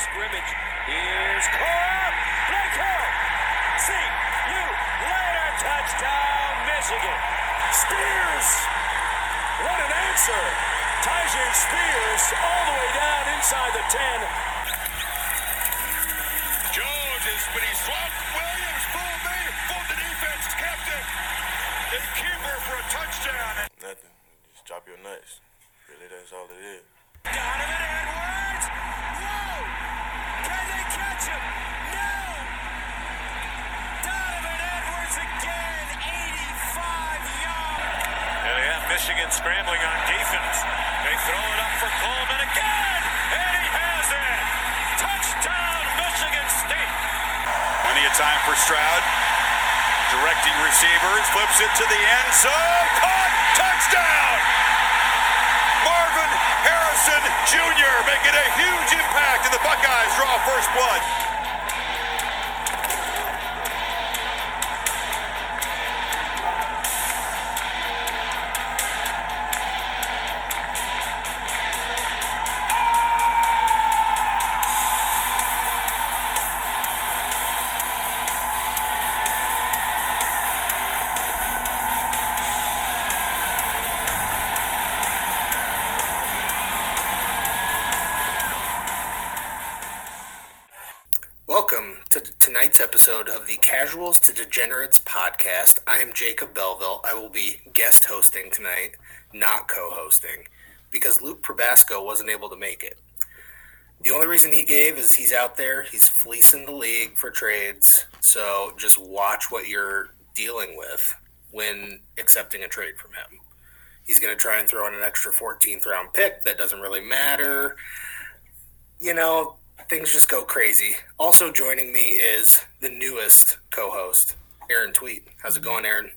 scrimmage. Here's Cora. Blake Hill. See you later. Touchdown, Michigan. Spears. What an answer. Tyjae Spears all the way down inside the 10. Jones is, but he swapped Williams. Fooled me. Fooled the defense. Kept it. The keeper for a touchdown. Nothing. Just drop your nuts. Really, that's all it is. Michigan scrambling on defense. They throw it up for Coleman again, and he has it. Touchdown, Michigan State. Plenty of time for Stroud. Directing receivers, flips it to the end zone. Caught, touchdown. Marvin Harrison Jr. making a huge impact, and the Buckeyes draw first blood. Casuals to Degenerates podcast. I am Jacob Belville. I will be guest hosting tonight, not co hosting, because Luke Probasco wasn't able to make it. The only reason he gave is he's out there, he's fleecing the league for trades. So just watch what you're dealing with when accepting a trade from him. He's going to try and throw in an extra 14th round pick that doesn't really matter. You know, things just go crazy. Also joining me is the newest co-host, Aaron Tweedt. How's it going, Aaron?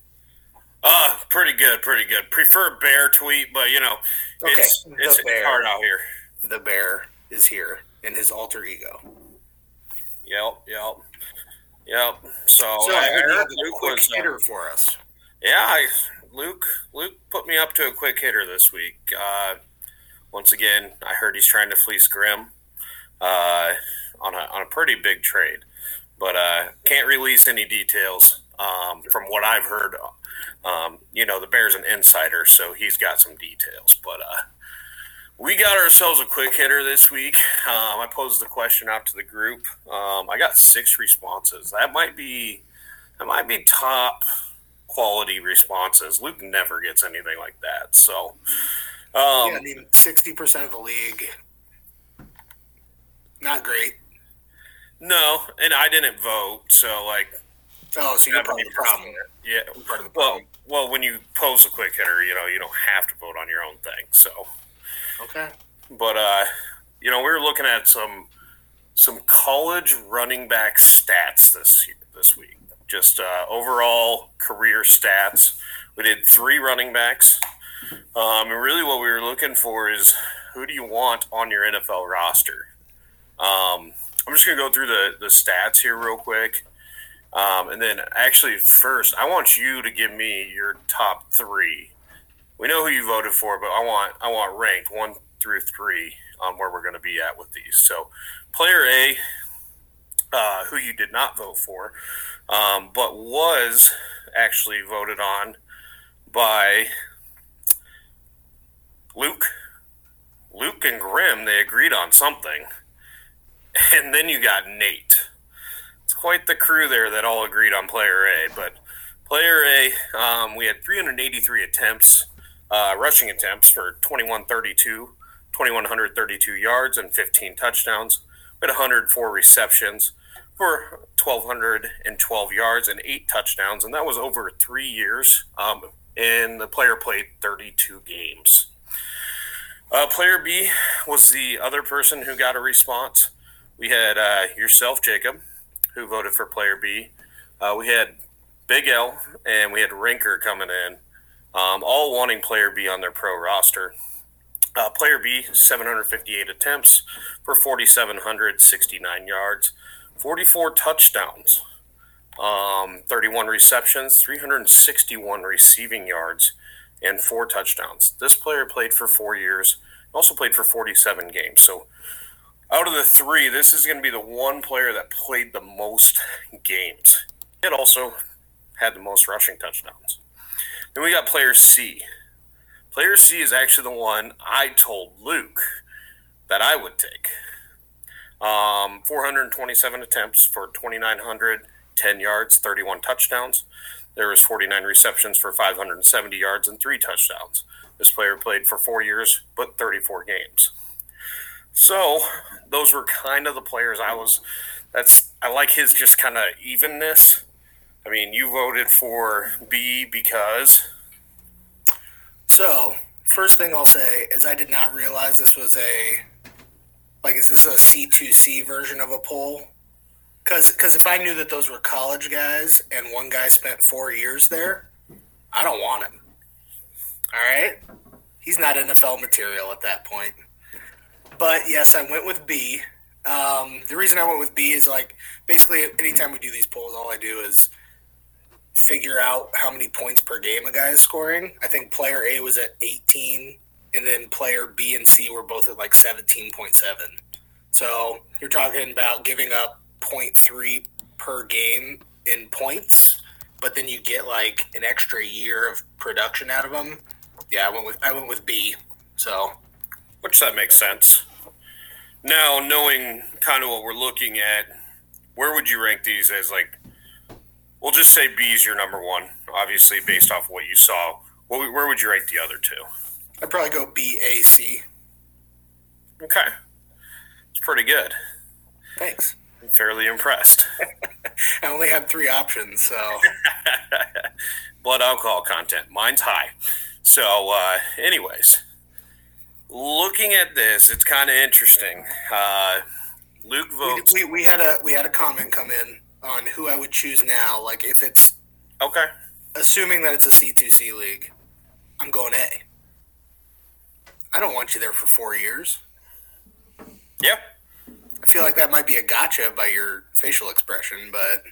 Uh, pretty good, pretty good. Prefer bear Tweedt, but you know, Okay, it's the it's bear. hard out here. The bear is here in his alter ego. Yep, yep, yep. So, So I heard have a quick was, uh, hitter for us. yeah, I, Luke, Luke put me up to a quick hitter this week. Uh, once again, I heard he's trying to fleece Grimm, uh, on a on a pretty big trade, but uh, can't release any details. Um, from what I've heard, um, you know, the Bear's an insider, so he's got some details, but uh. We got ourselves a quick hitter this week. Um, I posed the question out to the group. Um, I got six responses. That might be that might be top quality responses. Luke never gets anything like that. So, um, yeah, I mean, sixty percent of the league, not great. no, and I didn't vote. So, like, Oh, so you're part of the problem. Yeah. Part of the Well, well, when you pose a quick hitter, you know, you don't have to vote on your own thing. So, Okay. but uh, you know, we were looking at some some college running back stats this this week. Just uh, overall career stats. We did three running backs, um, and really what we were looking for is who do you want on your NFL roster. Um, I'm just gonna go through the the stats here real quick. Um, and then, actually, first, I want you to give me your top three. We know who you voted for, but I want I want ranked one through three on where we're going to be at with these. So, player A, uh, who you did not vote for, um, but was actually voted on by Luke. Luke and Grim, they agreed on something. And then you got Nate. It's quite the crew there that all agreed on player A. But player A, um, we had 383 attempts, uh, rushing attempts for 2132, 2132 yards and 15 touchdowns. We had 104 receptions for 1212 yards and eight touchdowns, and that was over three years. Um, and the player played 32 games. Uh, player B was the other person who got a response. We had uh, yourself, Jacob, who voted for player B. Uh, we had Big L and we had Rinker coming in, um, all wanting player B on their pro roster. Uh, player B, 758 attempts for 4,769 yards, 44 touchdowns, um, 31 receptions, 361 receiving yards, and four touchdowns. This player played for four years, also played for 47 games. So out of the three, this is going to be the one player that played the most games. It also had the most rushing touchdowns. Then we got player C. Player C is actually the one I told Luke that I would take. Um, 427 attempts for 2,900, 10 yards, 31 touchdowns. There was 49 receptions for 570 yards and three touchdowns. This player played for four years, but 34 games. So those were kind of the players I was. That's I like his just kind of evenness. I mean, you voted for B because So, first thing I'll say is I did not realize this was a like is this a C2C version of a poll? Cuz cuz if I knew that those were college guys and one guy spent 4 years there, I don't want him. All right? He's not NFL material at that point. But yes, I went with B. Um, the reason I went with B is like basically anytime we do these polls, all I do is figure out how many points per game a guy is scoring. I think player A was at 18, and then player B and C were both at like 17.7. So you're talking about giving up 0.3 per game in points, but then you get like an extra year of production out of them. Yeah, I went with I went with B. So which that makes sense. Now, knowing kind of what we're looking at, where would you rank these as like? We'll just say B is your number one, obviously based off what you saw. What, where would you rank the other two? I'd probably go B A C. Okay, it's pretty good. Thanks. I'm fairly impressed. I only had three options, so Blood alcohol content, mine's high. So, uh, anyways, looking at this, it's kind of interesting. Uh, Luke we, votes. we, we had a we had a comment come in on who I would choose now. Like if it's Okay. assuming that it's a C two C league, I'm going A. I don't want you there for four years. Yep. I feel like that might be a gotcha by your facial expression, but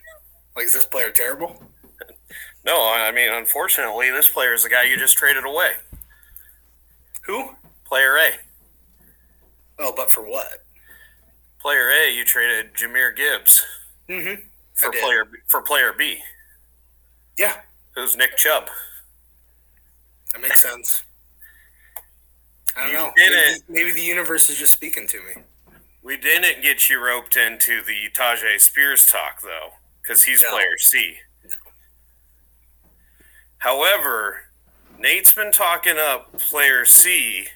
like is this player terrible? No, I mean, unfortunately, this player is the guy you just traded away. Who? Player A. Oh, but for what? Player A, you traded Jahmyr Gibbs Mm-hmm. for player for player B, Yeah, who's Nick Chubb. that makes sense. I don't You know. maybe, maybe the universe is just speaking to me. We didn't get you roped into the Tyjae Spears talk though, because he's No. player C. No. However, Nate's been talking up player C,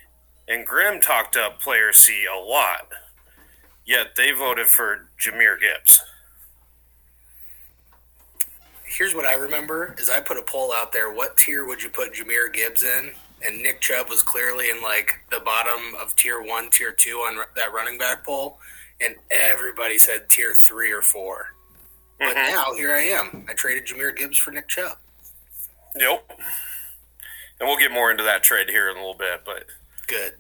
and Grim talked up player C a lot. Yet they voted for Jahmyr Gibbs. Here's what I remember: is I put a poll out there. What tier would you put Jahmyr Gibbs in? And Nick Chubb was clearly in like the bottom of tier one, tier two on that running back poll, and everybody said tier three or 4 But mm-hmm. now here I am. I traded Jahmyr Gibbs for Nick Chubb. Yep. And we'll get more into that trade here in a little bit, but Good.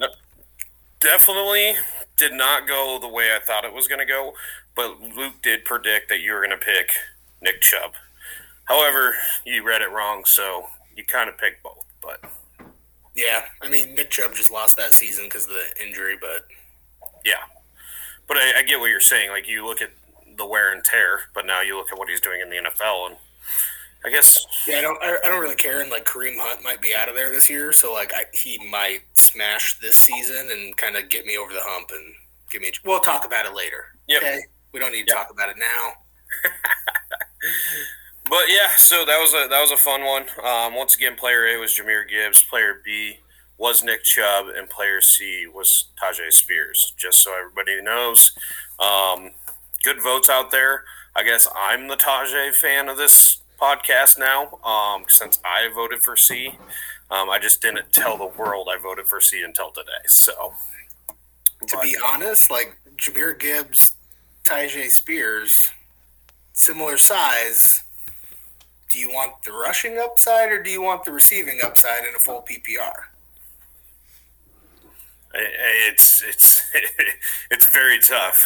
definitely did not go the way I thought it was going to go. But Luke did predict that you were going to pick Nick Chubb. However, you read it wrong, so you kind of picked both. But Yeah, I mean Nick Chubb just lost that season because of the injury, but yeah, but I, I get what you're saying. Like you look at the wear and tear, but now you look at what he's doing in the NFL, and I guess yeah, I don't. I, I don't really care. And like Kareem Hunt might be out of there this year, so like I, he might smash this season and kind of get me over the hump and give me. A, we'll talk about it later. Yep. Okay, we don't need to Yep. talk about it now. But yeah, so that was a that was a fun one. Um, once again, player A was Jahmyr Gibbs, player B was Nick Chubb, and player C was Tyjae Spears. Just so everybody knows, um, good votes out there. I guess I'm the Tyjae fan of this podcast now, um, since I voted for C. Um, I just didn't tell the world I voted for C until today. So, To But- be honest, like Jahmyr Gibbs, Tyjae Spears, similar size. Do you want the rushing upside or do you want the receiving upside in a full PPR? It's it's it's very tough.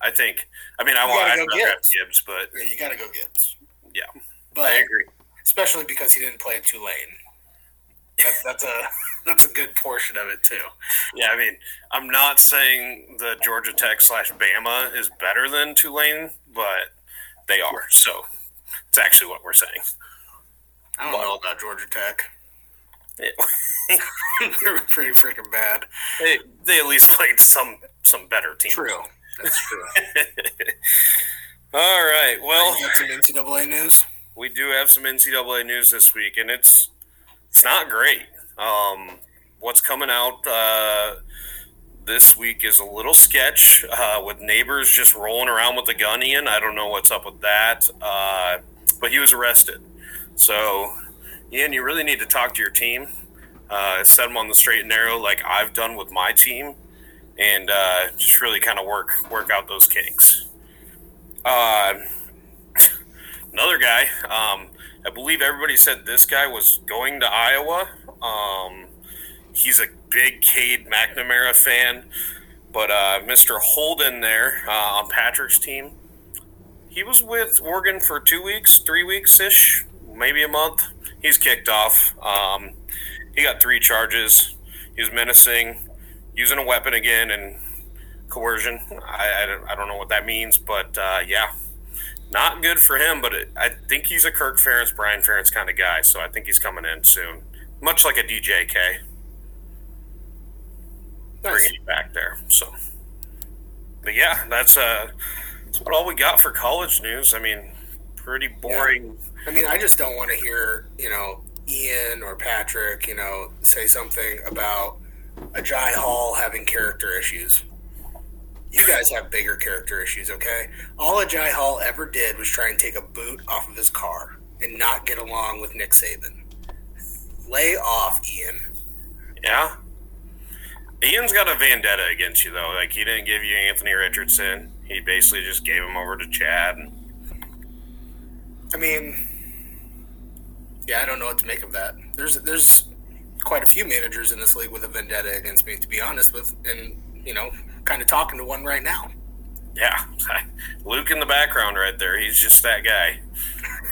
I think. I mean, I You want I'd go Gibbs. Gibbs, but Yeah, you got to go Gibbs. yeah, But I agree. especially because he didn't play at Tulane. That, that's a that's a good portion of it too. Yeah, I mean, I'm not saying the Georgia Tech slash Bama is better than Tulane, but they are. So it's actually what we're saying. I don't know about Georgia Tech. It- They're pretty freaking bad. they, they at least played some some better teams. True. That's true. All right. Well, got some NCAA news. We do have some NCAA news this week, and it's it's not great. Um, what's coming out uh, this week is a little sketch uh, with neighbors just rolling around with a gun. Ian, I don't know what's up with that, uh, but he was arrested. So, Ian, you really need to talk to your team, uh, set them on the straight and narrow, like I've done with my team, and uh, just really kind of work work out those kinks. Uh, another guy. Um, I believe everybody said this guy was going to Iowa. Um, he's a big Cade McNamara fan, but uh, Mr. Holden there uh, on Patrick's team, he was with Oregon for two weeks, three weeks ish, maybe a month. He's kicked off. Um, he got three charges. He was menacing, using a weapon again, and coercion. I, I, don't, I don't know what that means, but uh, yeah, not good for him. But it, I think he's a Kirk Ferentz, Brian Ferentz kind of guy, so I think he's coming in soon, much like a DJK, bringing it back there. So, but yeah, that's uh, that's all we got for college news. I mean, pretty boring. I mean, I just don't want to hear, you know, Ian or Patrick, you know, say something about Ajay Hall having character issues. You guys have bigger character issues, okay? All Ajay Hall ever did was try and take a boot off of his car and not get along with Nick Saban. Lay off, Ian. Yeah. Ian's got a vendetta against you though. Like he didn't give you Anthony Richardson. He basically just gave him over to Chad. I mean, yeah, I don't know what to make of that. There's there's quite a few managers in this league with a vendetta against me, to be honest with, and you know, kind of talking to one right now. Yeah, Luke in the background right there. He's just that guy.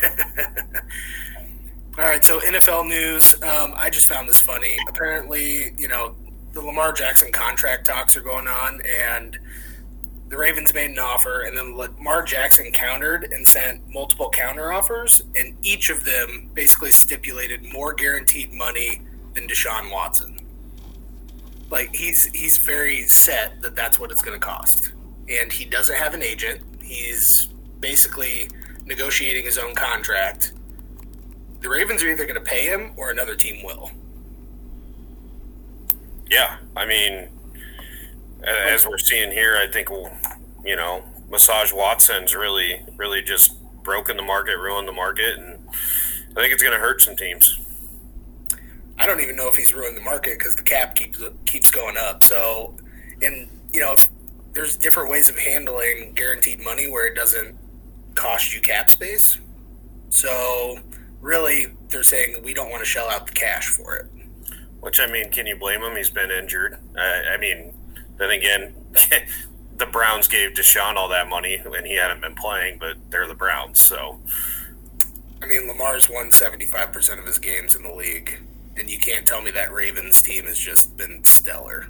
All right, so NFL news. Um, I just found this funny. Apparently, you know, the Lamar Jackson contract talks are going on, and the Ravens made an offer, and then Lamar Jackson countered and sent multiple counter offers, and each of them basically stipulated more guaranteed money than Deshaun Watson. Like he's he's very set that that's what it's going to cost, and he doesn't have an agent. He's basically negotiating his own contract. The Ravens are either going to pay him or another team will. Yeah, I mean, as we're seeing here, I think you know, Massage Watson's really, really just broken the market, ruined the market, and I think it's going to hurt some teams. I don't even know if he's ruined the market because the cap keeps keeps going up. So, and you know, there's different ways of handling guaranteed money where it doesn't cost you cap space. So, really, they're saying we don't want to shell out the cash for it. Which I mean, can you blame him? He's been injured. Uh, I mean, then again, the Browns gave Deshaun all that money and he hadn't been playing, but they're the Browns, so. I mean, Lamar's won seventy five percent of his games in the league, and you can't tell me that Ravens team has just been stellar.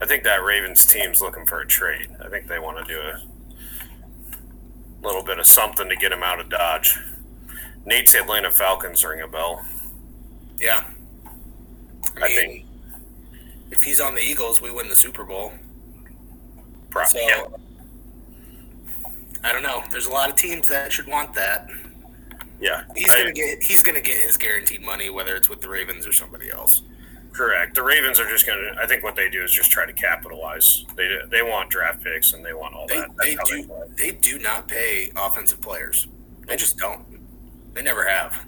I think that Ravens team's looking for a trade. I think they want to do a little bit of something to get him out of Dodge. Nate's Atlanta Falcons ring a bell. Yeah. I, I mean, think- if he's on the Eagles, we win the Super Bowl. Pro- So yeah. I don't know. There's a lot of teams that should want that. Yeah. He's I- gonna get he's gonna get his guaranteed money whether it's with the Ravens or somebody else. Correct. The Ravens are just going to. I think what they do is just try to capitalize. They they want draft picks and they want all They that. That's they do play. they do not pay offensive players. They just don't. They never have.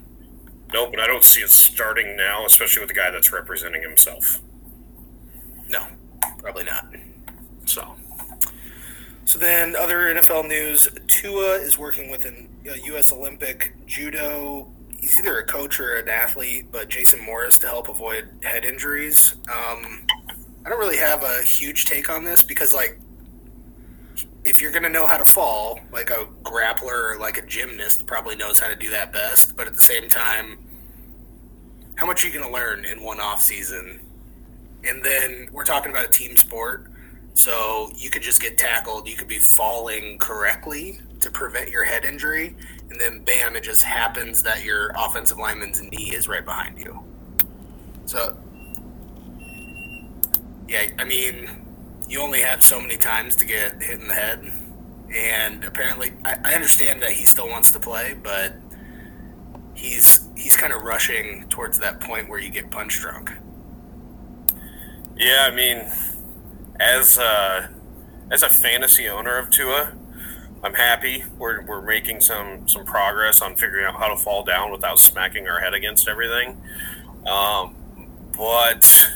No, but I don't see it starting now, especially with the guy that's representing himself. No, probably not. So, so then other NFL news: Tua is working with an U.S. Olympic judo. He's either a coach or an athlete, but Jason Morris to help avoid head injuries. Um, I don't really have a huge take on this because, like, if you're gonna know how to fall, like a grappler or like a gymnast probably knows how to do that best. But at the same time, how much are you going to learn in one off season? And then we're talking about a team sport, so you could just get tackled. You could be falling correctly to prevent your head injury, and then bam, it just happens that your offensive lineman's knee is right behind you. So, yeah, I mean, you only have so many times to get hit in the head, and apparently, I, I understand that he still wants to play, but he's he's kind of rushing towards that point where you get punch drunk. Yeah, I mean, as a, as a fantasy owner of Tua, I'm happy we're, we're making some some progress on figuring out how to fall down without smacking our head against everything. Um, but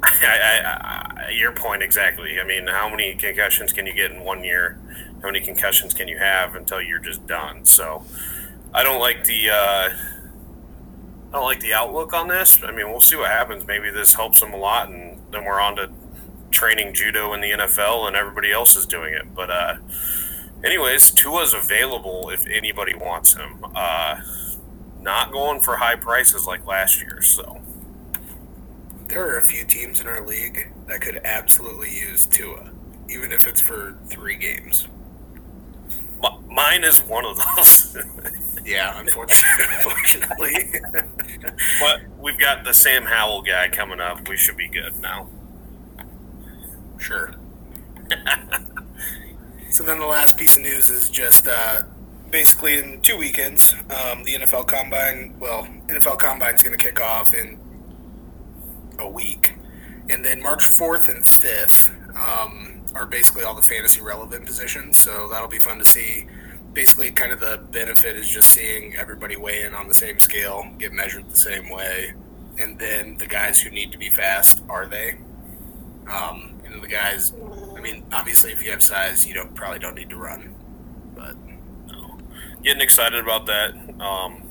I, I, I, your point exactly. I mean, how many concussions can you get in one year? How many concussions can you have until you're just done? So, I don't like the uh, I don't like the outlook on this. I mean, we'll see what happens. Maybe this helps them a lot, and then we're on to training judo in the NFL, and everybody else is doing it. But, uh, anyways, Tua's available if anybody wants him. Uh, not going for high prices like last year, so there are a few teams in our league that could absolutely use Tua, even if it's for three games. M- mine is one of those. yeah, unfortunately. but we've got the Sam Howell guy coming up. We should be good now. Sure. so then the last piece of news is just uh, basically in two weekends, um, the NFL Combine. Well, NFL Combine is going to kick off in a week, and then March fourth and fifth um, are basically all the fantasy relevant positions. So that'll be fun to see. Basically, kind of the benefit is just seeing everybody weigh in on the same scale, get measured the same way, and then the guys who need to be fast are they? Um, the guys, I mean, obviously, if you have size, you don't probably don't need to run, but getting excited about that. Um,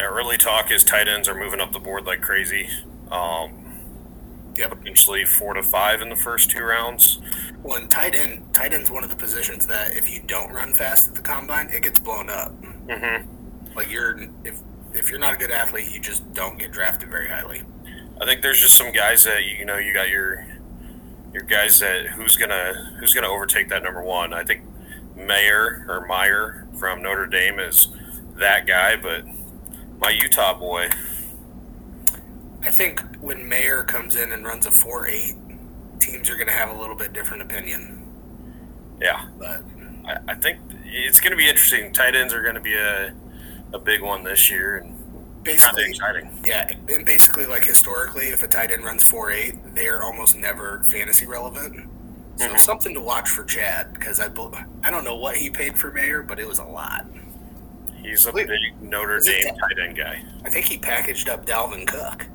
early talk is tight ends are moving up the board like crazy. Um, Yep. Potentially four to five in the first two rounds. Well, and tight end, tight end's one of the positions that if you don't run fast at the combine, it gets blown up. Mm-hmm. Like you're, if if you're not a good athlete, you just don't get drafted very highly. I think there's just some guys that you know you got your your guys that who's gonna who's gonna overtake that number one. I think Mayer or Meyer from Notre Dame is that guy, but my Utah boy. I think when Mayer comes in and runs a four eight, teams are going to have a little bit different opinion. Yeah, but I, I think it's going to be interesting. Tight ends are going to be a a big one this year, and basically exciting. Yeah, and basically, like historically, if a tight end runs four eight, they are almost never fantasy relevant. So Mm-hmm. something to watch for Chad because I I don't know what he paid for Mayer, but it was a lot. He's a Wait, big Notre Dame that- tight end guy. I think he packaged up Dalvin Cook.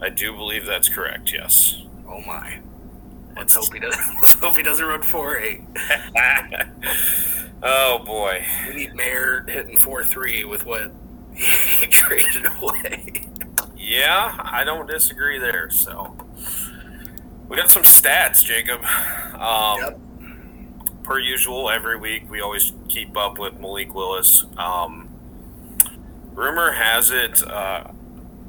I do believe that's correct. Yes. Oh my! Let's hope he doesn't. Let's hope he doesn't run four eight. oh boy. We need Mayer hitting four three with what he traded away. Yeah, I don't disagree there. So we got some stats, Jacob. Um, Yep. Per usual, every week we always keep up with Malik Willis. Um, rumor has it uh,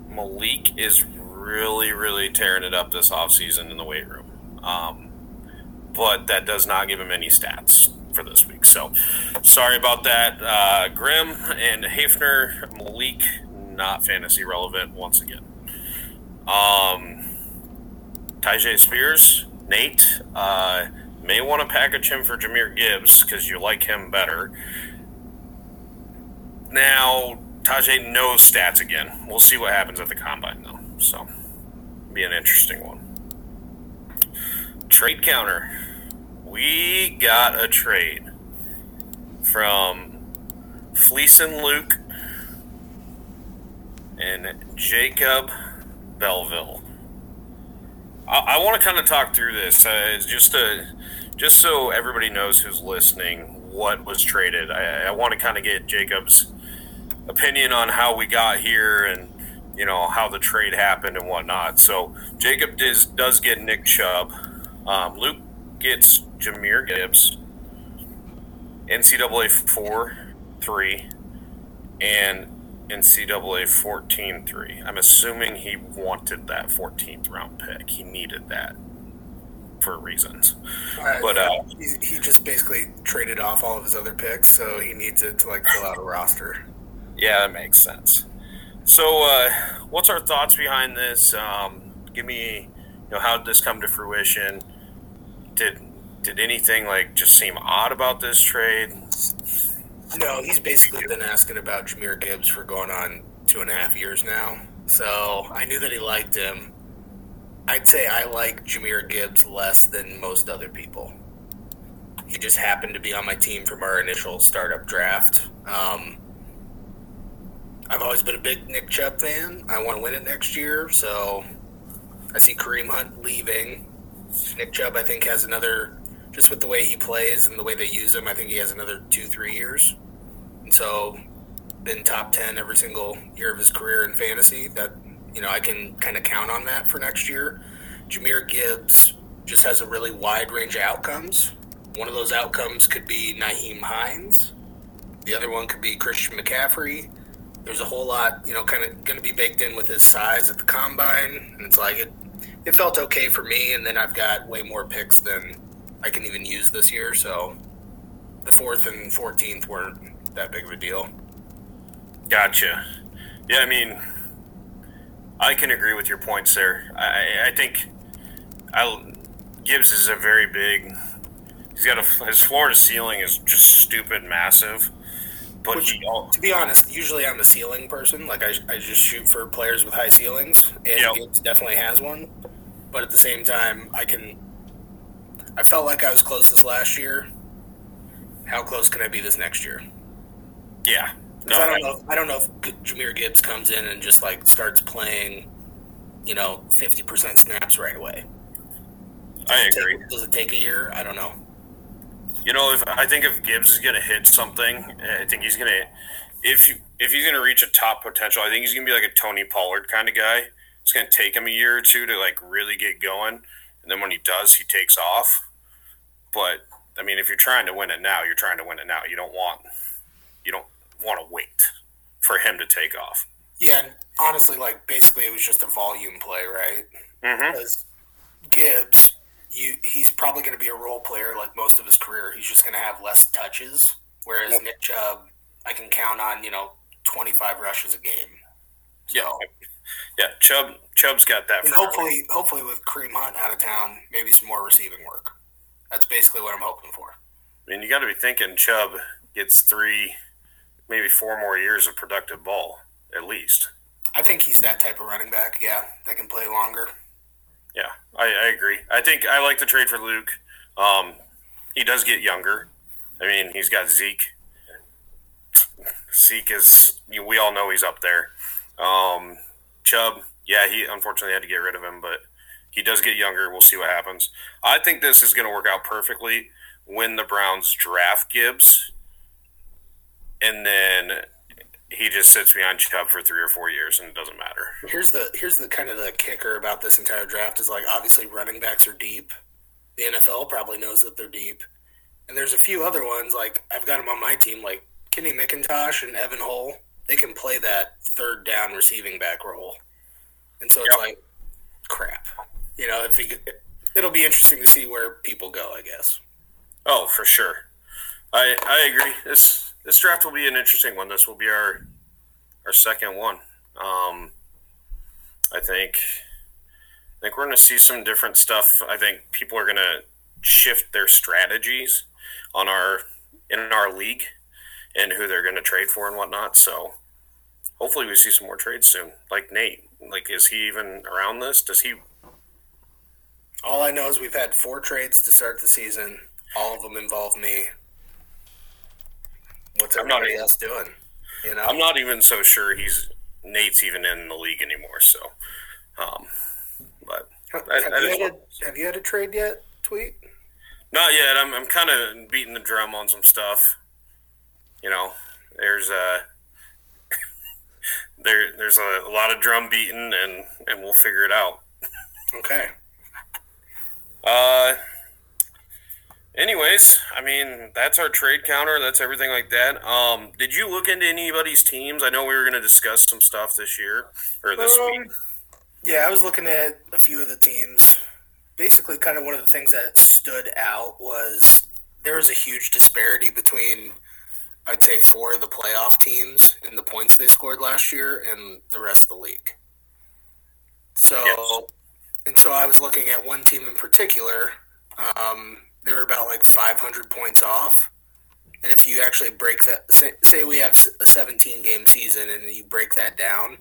Malik is really, really tearing it up this offseason in the weight room. Um, but that does not give him any stats for this week. So sorry about that. Uh, Grimm and Hafner, Malik, not fantasy relevant once again. Um, Tyjae Spears, Nate, uh, may want to package him for Jahmyr Gibbs because you like him better. Now, Tyjae knows stats again. We'll see what happens at the combine, though. So, be an interesting one. Trade counter. We got a trade from Fleeson Luke and Jacob Belleville. I, I want to kind of talk through this, uh, just to, just so everybody knows who's listening what was traded. I, I want to kind of get Jacob's opinion on how we got here and you know how the trade happened and whatnot. So Jacob does does get Nick Chubb. Um, Luke gets Jahmyr Gibbs. NCAA four, three, and NCAA 14 3. I'm assuming he wanted that 14th round pick. He needed that for reasons. Uh, But, uh, he, he just basically traded off all of his other picks, so he needs it to like fill out a roster. Yeah, that makes sense. So, uh, what's our thoughts behind this? Um, give me, you know, how did this come to fruition? Did did anything like just seem odd about this trade? No, he's basically been asking about Jahmyr Gibbs for going on two and a half years now. So I knew that he liked him. I'd say I like Jahmyr Gibbs less than most other people. He just happened to be on my team from our initial startup draft. Um, I've always been a big Nick Chubb fan. I want to win it next year, so I see Kareem Hunt leaving. Nick Chubb, I think, has another, just with the way he plays and the way they use him, I think he has another two, three years. And so, been top 10 every single year of his career in fantasy. That, you know, I can kind of count on that for next year. Jahmyr Gibbs just has a really wide range of outcomes. One of those outcomes could be Nyheim Hines, the other one could be Christian McCaffrey. There's a whole lot, you know, kind of going to be baked in with his size at the combine. And it's like, it, it felt okay for me. And then I've got way more picks than I can even use this year. So the fourth and 14th weren't that big of a deal. Gotcha. Yeah, I mean, I can agree with your points there. I, I think I, Gibbs is a very big. He's got a his floor to ceiling is just stupid massive, but Which- he To be honest, usually I'm a ceiling person. Like I, I just shoot for players with high ceilings, and Yep. Gibbs definitely has one. But at the same time, I can. I felt like I was close this last year. How close can I be this next year? yeah. 'Cause I don't know. If, I don't know if Jahmyr Gibbs comes in and just like starts playing, you know, fifty percent snaps right away. I Does it agree. Take, does it take a year? I don't know. You know, if I think if Gibbs is going to hit something, I think he's going to. If you if he's going to reach a top potential, I think he's going to be like a Tony Pollard kind of guy. It's going to take him a year or two to like really get going, and then when he does, he takes off. But I mean, if you're trying to win it now, you're trying to win it now. You don't want you don't want to wait for him to take off. Yeah, and honestly, like basically, it was just a volume play, right? Mm-hmm. Because Gibbs, you he's probably going to be a role player like most of his career. He's just going to have less touches, whereas Nick Chubb, I can count on you know twenty five rushes a game. Yeah, yeah. Chubb Chubb's got that. And hopefully, hopefully with Kareem Hunt out of town, maybe some more receiving work. That's basically what I'm hoping for. I mean, you got to be thinking Chubb gets three, maybe four more years of productive ball at least. I think he's that type of running back. Yeah, that can play longer. Yeah, I, I agree. I think I like the trade for Luke. Um, he does get younger. I mean, he's got Zeke. Zeke is, we all know he's up there. Um, Chubb, yeah, he unfortunately had to get rid of him, but he does get younger. We'll see what happens. I think this is going to work out perfectly when the Browns draft Gibbs, and then he just sits behind Chubb for three or four years, and it doesn't matter. Here's the here's the kind of the kicker about this entire draft is like obviously running backs are deep. The NFL probably knows that they're deep, and there's a few other ones like I've got them on my team like Kenny McIntosh and Evan Hull. They can play that third down receiving back role, and so it's Yep. like crap. You know, if he, it'll be interesting to see where people go. I guess. Oh, for sure. I I agree. This this draft will be an interesting one. This will be our our second one. Um, I think I think we're going to see some different stuff. I think people are going to shift their strategies on our in our league and who they're going to trade for and whatnot. So hopefully we see some more trades soon. Like Nate, like is he even around this? Does he? All I know is we've had four trades to start the season. All of them involve me. What's everybody even- else doing? You know, I'm not even so sure he's Nate's even in the league anymore. So, um, but Have, that- have that you had a, have you had a trade yet? Tweedt. Not yet. I'm, I'm kind of beating the drum on some stuff. You know, there's a there there's a, a lot of drum beating, and and we'll figure it out. Okay. Uh, anyways, I mean, that's our trade counter. That's everything like that. Um, did you look into anybody's teams? I know we were going to discuss some stuff this year or this Um, week. Yeah, I was looking at a few of the teams. Basically, kind of one of the things that stood out was there was a huge disparity between, I'd say, four of the playoff teams in the points they scored last year and the rest of the league. So, Yes. And so I was looking at one team in particular. Um, they were about like 500 points off. And if you actually break that, say, say we have a 17 game season and you break that down,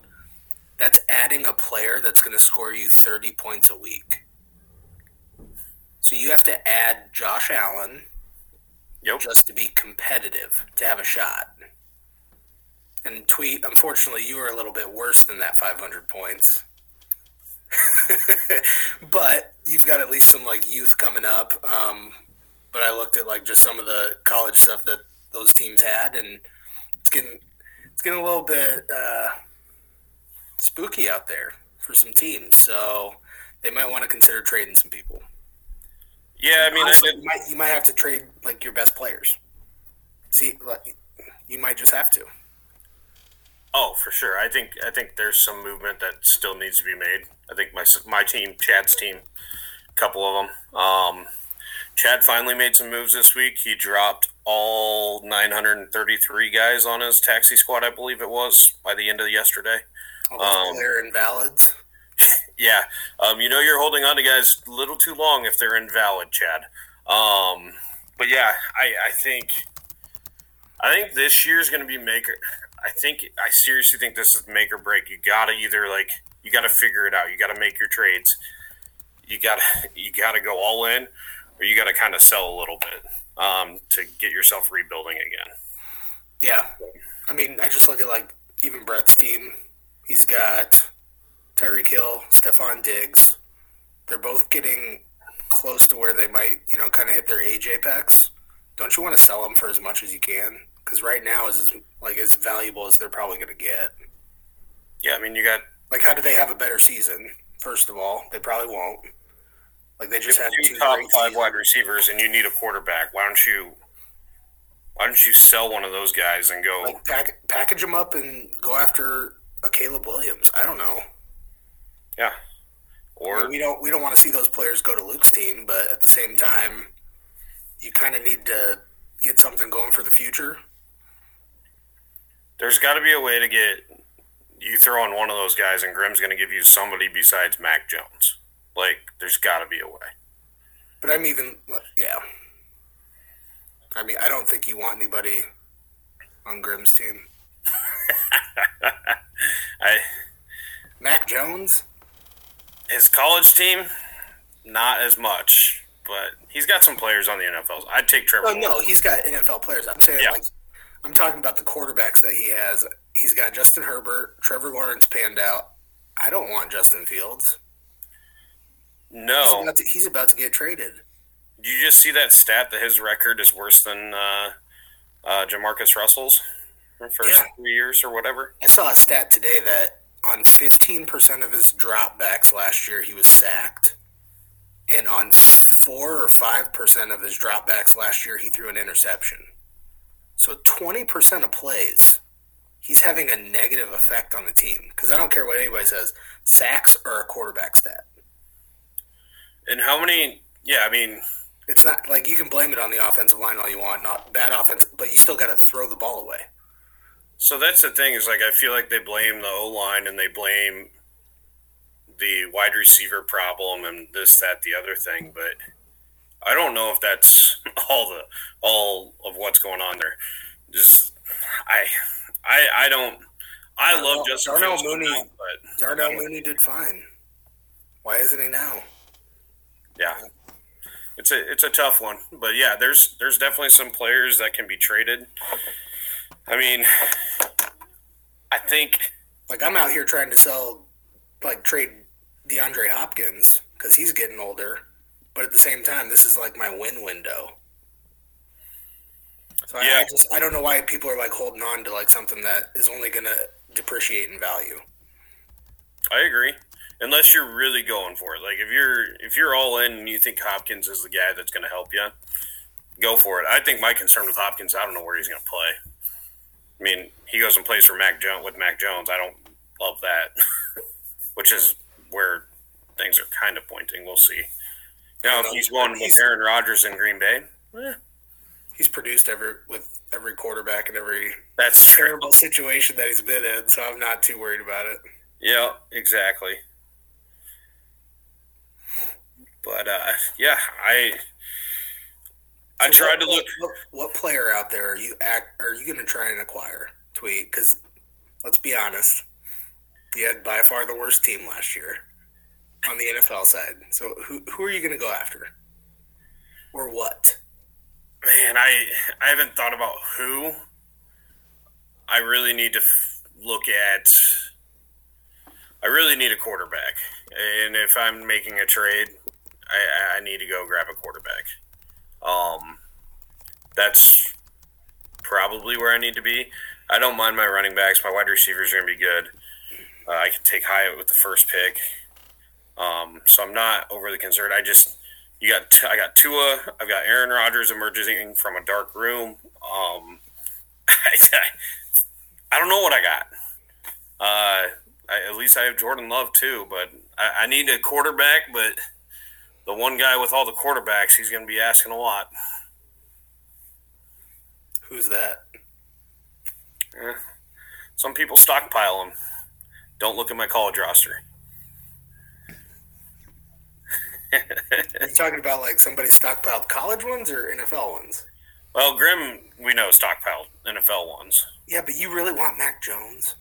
that's adding a player that's going to score you 30 points a week. So you have to add Josh Allen Yep. just to be competitive, to have a shot. And Tweedt, unfortunately, you were a little bit worse than that 500 points. but you've got at least some like youth coming up. Um, but I looked at like just some of the college stuff that those teams had, and it's getting it's getting a little bit uh, spooky out there for some teams. So they might want to consider trading some people. Yeah, I mean, I Honestly, you might you might have to trade like your best players. See, like, you might just have to. Oh, for sure. I think I think there's some movement that still needs to be made. I think my my team, Chad's team, a couple of them. Um, Chad finally made some moves this week. He dropped all 933 guys on his taxi squad, I believe it was, by the end of yesterday. All Um, player invalids. Yeah, um, you know you're holding on to guys a little too long if they're invalid, Chad. Um, but yeah, I, I think I think this year is going to be make. I think I seriously think this is make or break. You got to either like you got to figure it out. You got to make your trades. You got to you got to go all in, or you got to kind of sell a little bit um, to get yourself rebuilding again. Yeah, I mean, I just look at like even Brett's team. He's got Tyreek Hill, Stefon Diggs. They're both getting close to where they might, you know, kind of hit their age apex. Don't you want to sell them for as much as you can? Because right now is as, like as valuable as they're probably going to get. Yeah, I mean you got Like, how do they have a better season? First of all, they probably won't. Like they just had two top five wide receivers, and you need a quarterback. Why don't you? Why don't you sell one of those guys and go? Like pack, package them up and go after a Caleb Williams. I don't know. yeah, I or mean, we don't we don't want to see those players go to Luke's team, but at the same time, you kind of need to get something going for the future. There's got to be a way to get you throw in one of those guys, and Grimm's going to give you somebody besides Mac Jones. Like, there's got to be a way. But I'm even yeah. I mean, I don't think you want anybody on Grimm's team. I Mac Jones. his college team, not as much, but he's got some players on the NFL. I'd take Trevor. Oh no, he's got NFL players. I'm saying Yeah. like I'm talking about the quarterbacks that he has. He's got Justin Herbert, Trevor Lawrence panned out. I don't want Justin Fields. He's No, about to, he's about to get traded. Did you just see that stat that his record is worse than uh, uh, Jamarcus Russell's for first Yeah. three years or whatever? I saw a stat today that on 15% of his dropbacks last year, he was sacked. And on 4 or 5% of his dropbacks last year, he threw an interception. So 20% of plays, he's having a negative effect on the team. Because I don't care what anybody says, sacks are a quarterback stat. And how many? Yeah, I mean, It's not like you can blame it on the offensive line all you want, not bad offense, but you still got to throw the ball away. so that's the thing is like I feel like they blame the O line and they blame the wide receiver problem and this, that, the other thing, but I don't know if that's all the all of what's going on there. Just I I I don't I love Justin Darnell Fields, Mooney- but Darnell Mooney did fine. Why isn't he now? Yeah, it's a it's a tough one, but yeah, there's there's definitely some players that can be traded. I mean, I think Like I'm out here trying to sell, like trade DeAndre Hopkins because he's getting older, but at the same time, this is like my win window. So I, I just I don't know why people are like holding on to like something that is only gonna depreciate in value. I agree. Unless you're really going for it, like if you're if you're all in and you think Hopkins is the guy that's going to help you, go for it. I think my concern with Hopkins, I don't know where he's going to play. I mean, he goes and plays for Mac Jones with Mac Jones. I don't love that, which is where things are kind of pointing. We'll see. Now, if he's going with Aaron Rodgers in Green Bay, eh, He's produced every with every quarterback and every that's true. terrible situation that he's been in, so I'm not too worried about it. Yeah, exactly. But uh, yeah, I I So tried what, to look. What, what player out there are you act? Are you going to try and acquire? Tweedt because let's be honest, you had by far the worst team last year on the NFL side. So who who are you going to go after, or what? Man, I I haven't thought about who. I really need to f- look at. I really need a quarterback, and if I'm making a trade, I, I need to go grab a quarterback. Um, that's probably where I need to be. I don't mind my running backs. My wide receivers are going to be good. Uh, I can take Hyatt with the first pick, um, so I'm not overly concerned. I just you got t- I got Tua. I've got Aaron Rodgers emerging from a dark room. Um, I, I don't know what I got. Uh, I, at least I have Jordan Love too, but I, I need a quarterback. But the one guy with all the quarterbacks, he's going to be asking a lot. Who's that? Some people stockpile them. Don't look at my college roster. Are you talking about like somebody stockpiled college ones or NFL ones? Well, Grim, we know stockpiled NFL ones. Yeah, but you really want Mac Jones?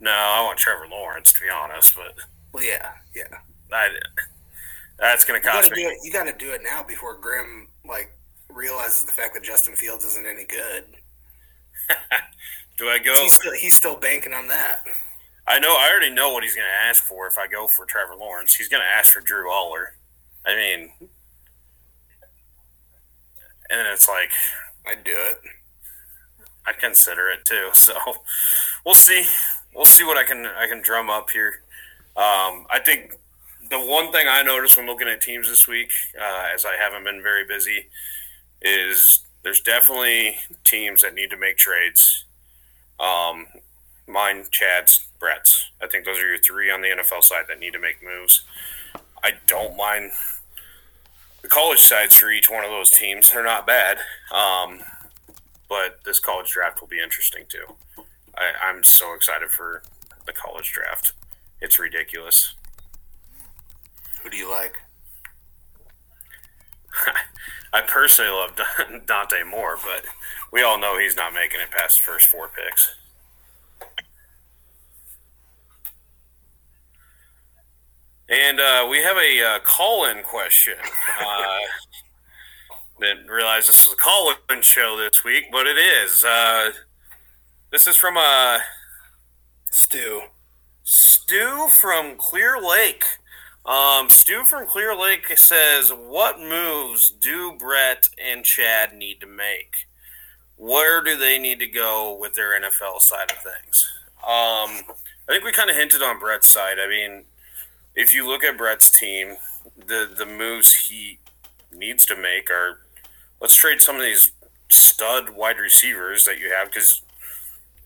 No, I want Trevor Lawrence to be honest, but Well, yeah, yeah. I, that's going to You cost gotta me. do it. You got to do it now before Grim like realizes the fact that Justin Fields isn't any good. Do I go? He's still, he's still banking on that. I know. I already know what he's going to ask for if I go for Trevor Lawrence. He's going to ask for Drew Allar. I mean, and it's like I'd do it. I'd consider it too. So we'll see. We'll see what I can I can drum up here. Um, I think the one thing I noticed when looking at teams this week, uh, as I haven't been very busy, is there's definitely teams that need to make trades. Um, mine, Chad's, Brett's. I think those are your three on the NFL side that need to make moves. I don't mind the college sides for each one of those teams. They're not bad. Um, but this college draft will be interesting too. I, I'm so excited for the college draft. It's ridiculous. Who do you like? I personally love Dante Moore, but we all know he's not making it past the first four picks. And uh, we have a uh, call-in question. Uh, didn't realize this was a call-in show this week, but it is. Uh, this is from uh, Stu. Stu from Clear Lake. Um, Stu from Clear Lake says, "What moves do Brett and Chad need to make? Where do they need to go with their NFL side of things?" Um, I think we kind of hinted on Brett's side. I mean, if you look at Brett's team, the the moves he needs to make are let's trade some of these stud wide receivers that you have because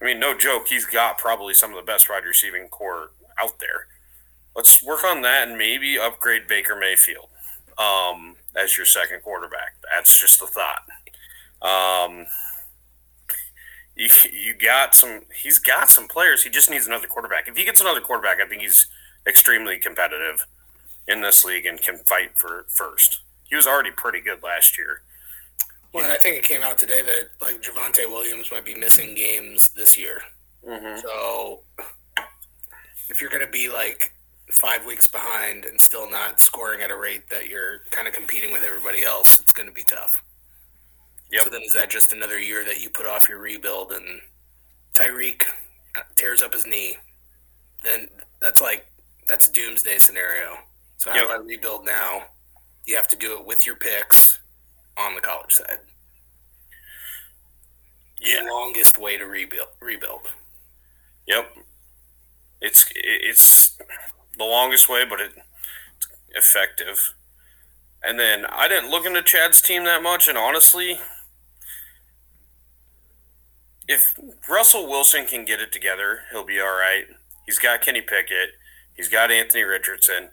I mean, no joke, he's got probably some of the best wide receiving core out there. Let's work on that and maybe upgrade Baker Mayfield um, as your second quarterback. That's just a thought. Um, you, you got some. He's got some players. He just needs another quarterback. If he gets another quarterback, I think he's extremely competitive in this league and can fight for first. He was already pretty good last year. Well, I think it came out today that like Javonte Williams might be missing games this year. Mm-hmm. So if you're going to be like five weeks behind and still not scoring at a rate that you're kind of competing with everybody else, it's going to be tough. Yep. So then is that just another year that you put off your rebuild and Tyreek tears up his knee? Then that's like that's doomsday scenario. So how Yep. do I rebuild now? You have to do it with your picks on the college side. Yeah. The longest way to rebuild. Rebuild. Yep. It's it's the longest way, but it's effective. And then I didn't look into Chad's team that much, and honestly, if Russell Wilson can get it together, he'll be all right. He's got Kenny Pickett, he's got Anthony Richardson.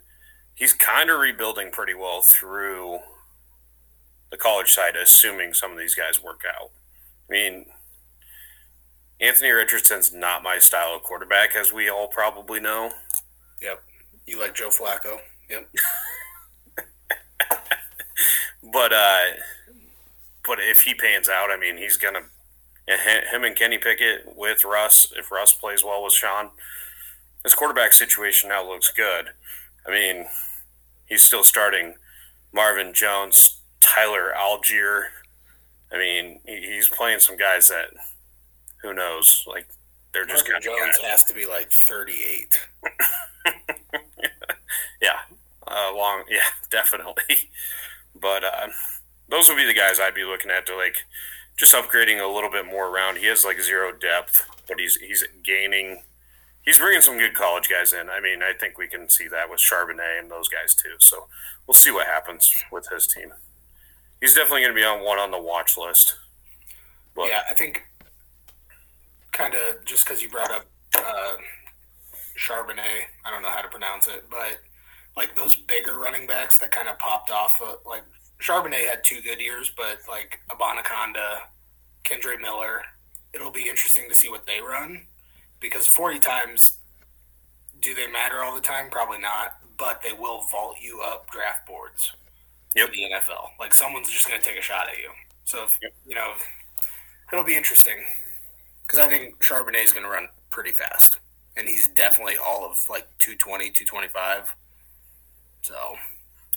He's kind of rebuilding pretty well through the college side, assuming some of these guys work out. I mean, Anthony Richardson's not my style of quarterback, as we all probably know. Yep. You like Joe Flacco? Yep. But uh, but if he pans out, I mean, he's gonna him and Kenny Pickett with Russ. If Russ plays well with Sean, his quarterback situation now looks good. I mean, he's still starting Marvin Jones, Tyler Allgeier. I mean, he's playing some guys that who knows, like they're just Marvin Jones of has to be like 38. yeah, uh, long yeah, definitely. But uh, those would be the guys I'd be looking at to like just upgrading a little bit more around. He has like zero depth, but he's he's gaining. He's bringing some good college guys in. I mean, I think we can see that with Charbonnet and those guys too. So we'll see what happens with his team. He's definitely going to be on one on the watch list. But yeah, I think kind of just because you brought up uh, Charbonnet, I don't know how to pronounce it, but like those bigger running backs that kind of popped off, uh, like Charbonnet had two good years, but like Abanikanda, Kendre Miller, it'll be interesting to see what they run because 40 times, do they matter all the time? Probably not, but they will vault you up draft boards Yep. the NFL. Like someone's just going to take a shot at you. So, if, you know, it'll be interesting because I think Charbonnet is going to run pretty fast. And he's definitely all of like 220, 225. So,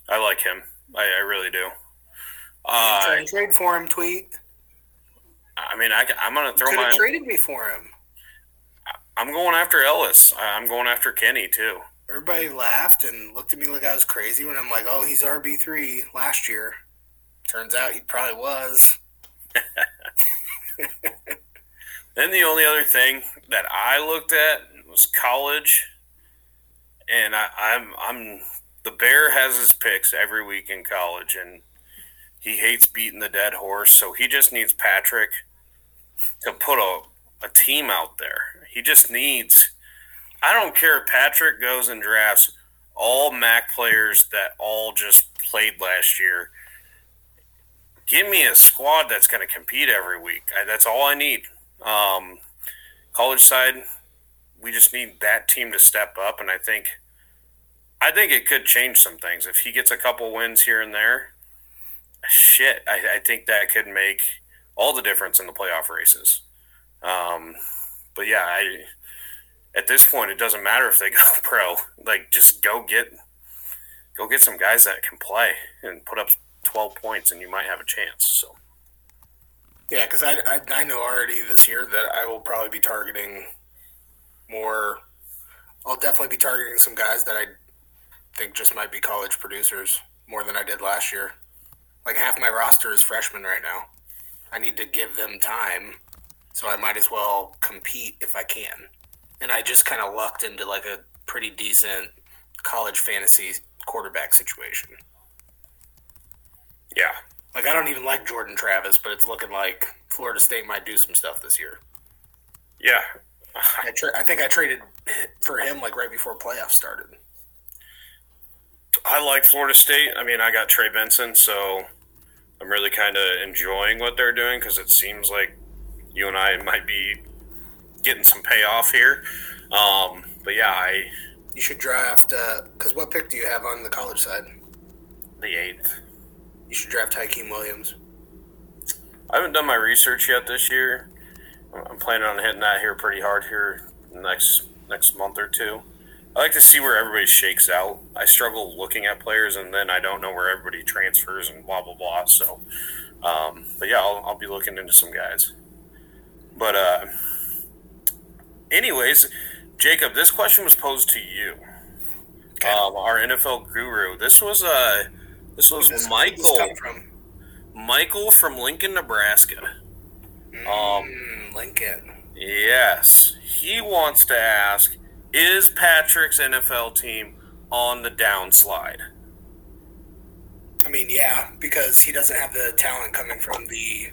I like him. I, I really do. Uh, and trade for him, Tweedt. I mean, I, am going to throw my. traded me for him. I'm going after Ellis. I'm going after Kenny too. Everybody laughed and looked at me like I was crazy when I'm like, oh, he's RB3 last year. Turns out he probably was. Then the only other thing that I looked at was college, and I, I'm I'm the bear has his picks every week in college, and he hates beating the dead horse, so he just needs Patrick to put a a team out there. He just needs. I don't care if Patrick goes and drafts all MAC players that all just played last year. Give me a squad that's going to compete every week. I, that's all I need. Um, college side, we just need that team to step up, and I think, I think it could change some things if he gets a couple wins here and there. Shit, I, I think that could make all the difference in the playoff races. Um, but yeah, I at this point it doesn't matter if they go pro. Like just go get go get some guys that can play and put up twelve points, and you might have a chance. So. Yeah, because I, I, I know already this year that I will probably be targeting more. I'll definitely be targeting some guys that I think just might be college producers more than I did last year. Like half my roster is freshmen right now. I need to give them time, so I might as well compete if I can. And I just kind of lucked into like a pretty decent college fantasy quarterback situation. Yeah, Like I don't even like Jordan Travis, but it's looking like Florida State might do some stuff this year. yeah. I, tra- I think I traded for him like right before playoffs started. I like Florida State. I mean, I got Trey Benson, so I'm really kind of enjoying what they're doing because it seems like you and I might be getting some payoff here. Um, but yeah, I You should draft because what pick do you have on the college side? the eighth. You should draft Hakeem Williams. I haven't done my research yet this year. I'm planning on hitting that here pretty hard here next next month or two. I like to see where everybody shakes out. I struggle looking at players and then I don't know where everybody transfers and blah blah blah. So, um, but yeah, I'll, I'll be looking into some guys. But uh, anyways, Jacob, this question was posed to you, um, our NFL guru. This was uh, this was this Michael. come from? Michael from Lincoln, Nebraska. Um, Mm, Lincoln. yes, he wants to ask: Is Patrick's NFL team on the downslide? I mean, yeah, because he doesn't have the talent coming from the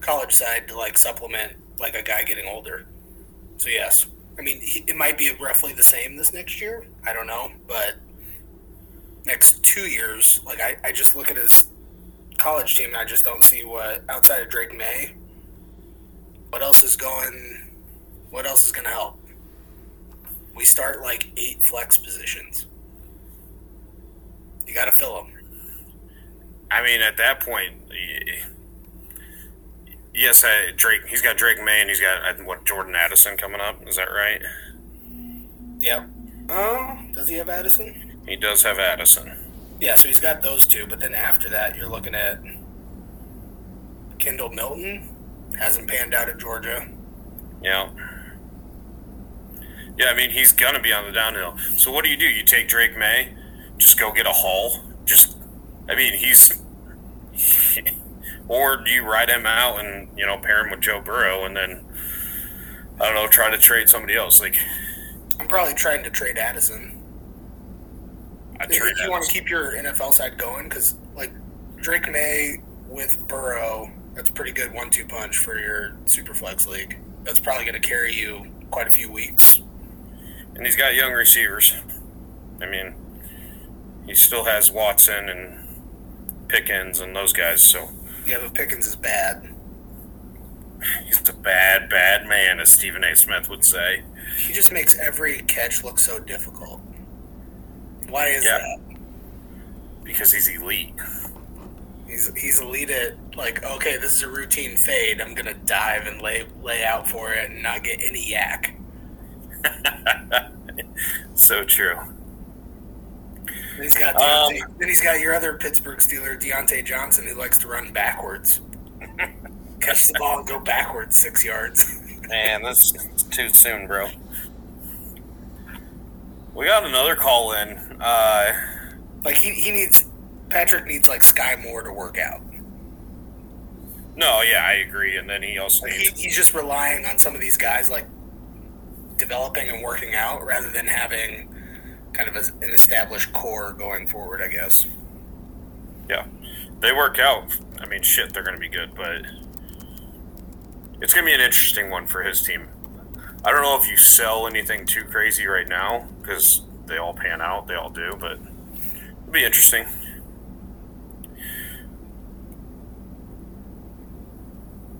college side to like supplement like a guy getting older. So yes, I mean it might be roughly the same this next year. I don't know, but next two years, like I, I just look at his college team and I just don't see what outside of Drake Maye. What else is going? What else is going to help? We start like eight flex positions. You got to fill them. I mean, at that point, yes, I, uh, Drake. He's got Drake Maye, and he's got what Jordan Addison coming up. Is that right? Yep. Oh, does he have Addison? He does have Addison. Yeah, so he's got those two, but then after that, you're looking at Kendall Milton. Hasn't panned out at Georgia. Yeah. Yeah, I mean he's gonna be on the downhill. So what do you do? You take Drake Maye, just go get a haul. Just, I mean he's, or do you ride him out and you know pair him with Joe Burrow and then I don't know try to trade somebody else? Like I'm probably trying to trade Addison. I If trade you want to keep your NFL side going, because like Drake Maye with Burrow, that's a pretty good one-two punch for your Superflex league. That's probably going to carry you quite a few weeks. and he's got young receivers. I mean, he still has Watson and Pickens and those guys. So Yeah, but Pickens is bad. he's a bad, bad man, as Stephen A. Smith would say. He just makes every catch look so difficult. Why is Yeah. that? Because he's elite. He's he's elite at like okay, this is a routine fade. I'm gonna dive and lay lay out for it and not get any YAC. So true. Then he's got Um, then he's got your other Pittsburgh Steeler Diontae Johnson who likes to run backwards, catch the ball and go backwards six yards. Man, this is too soon, bro. We got another call in. Uh, like he, he needs Patrick needs like Skyy Moore to work out. no, yeah, I agree. And then he also Like he, he's just relying on some of these guys like developing and working out rather than having kind of a, an established core going forward. I guess. Yeah, they work out. I mean, shit, they're going to be good, but it's going to be an interesting one for his team. I don't know if you sell anything too crazy right now because they all pan out. They all do, but it'll be interesting.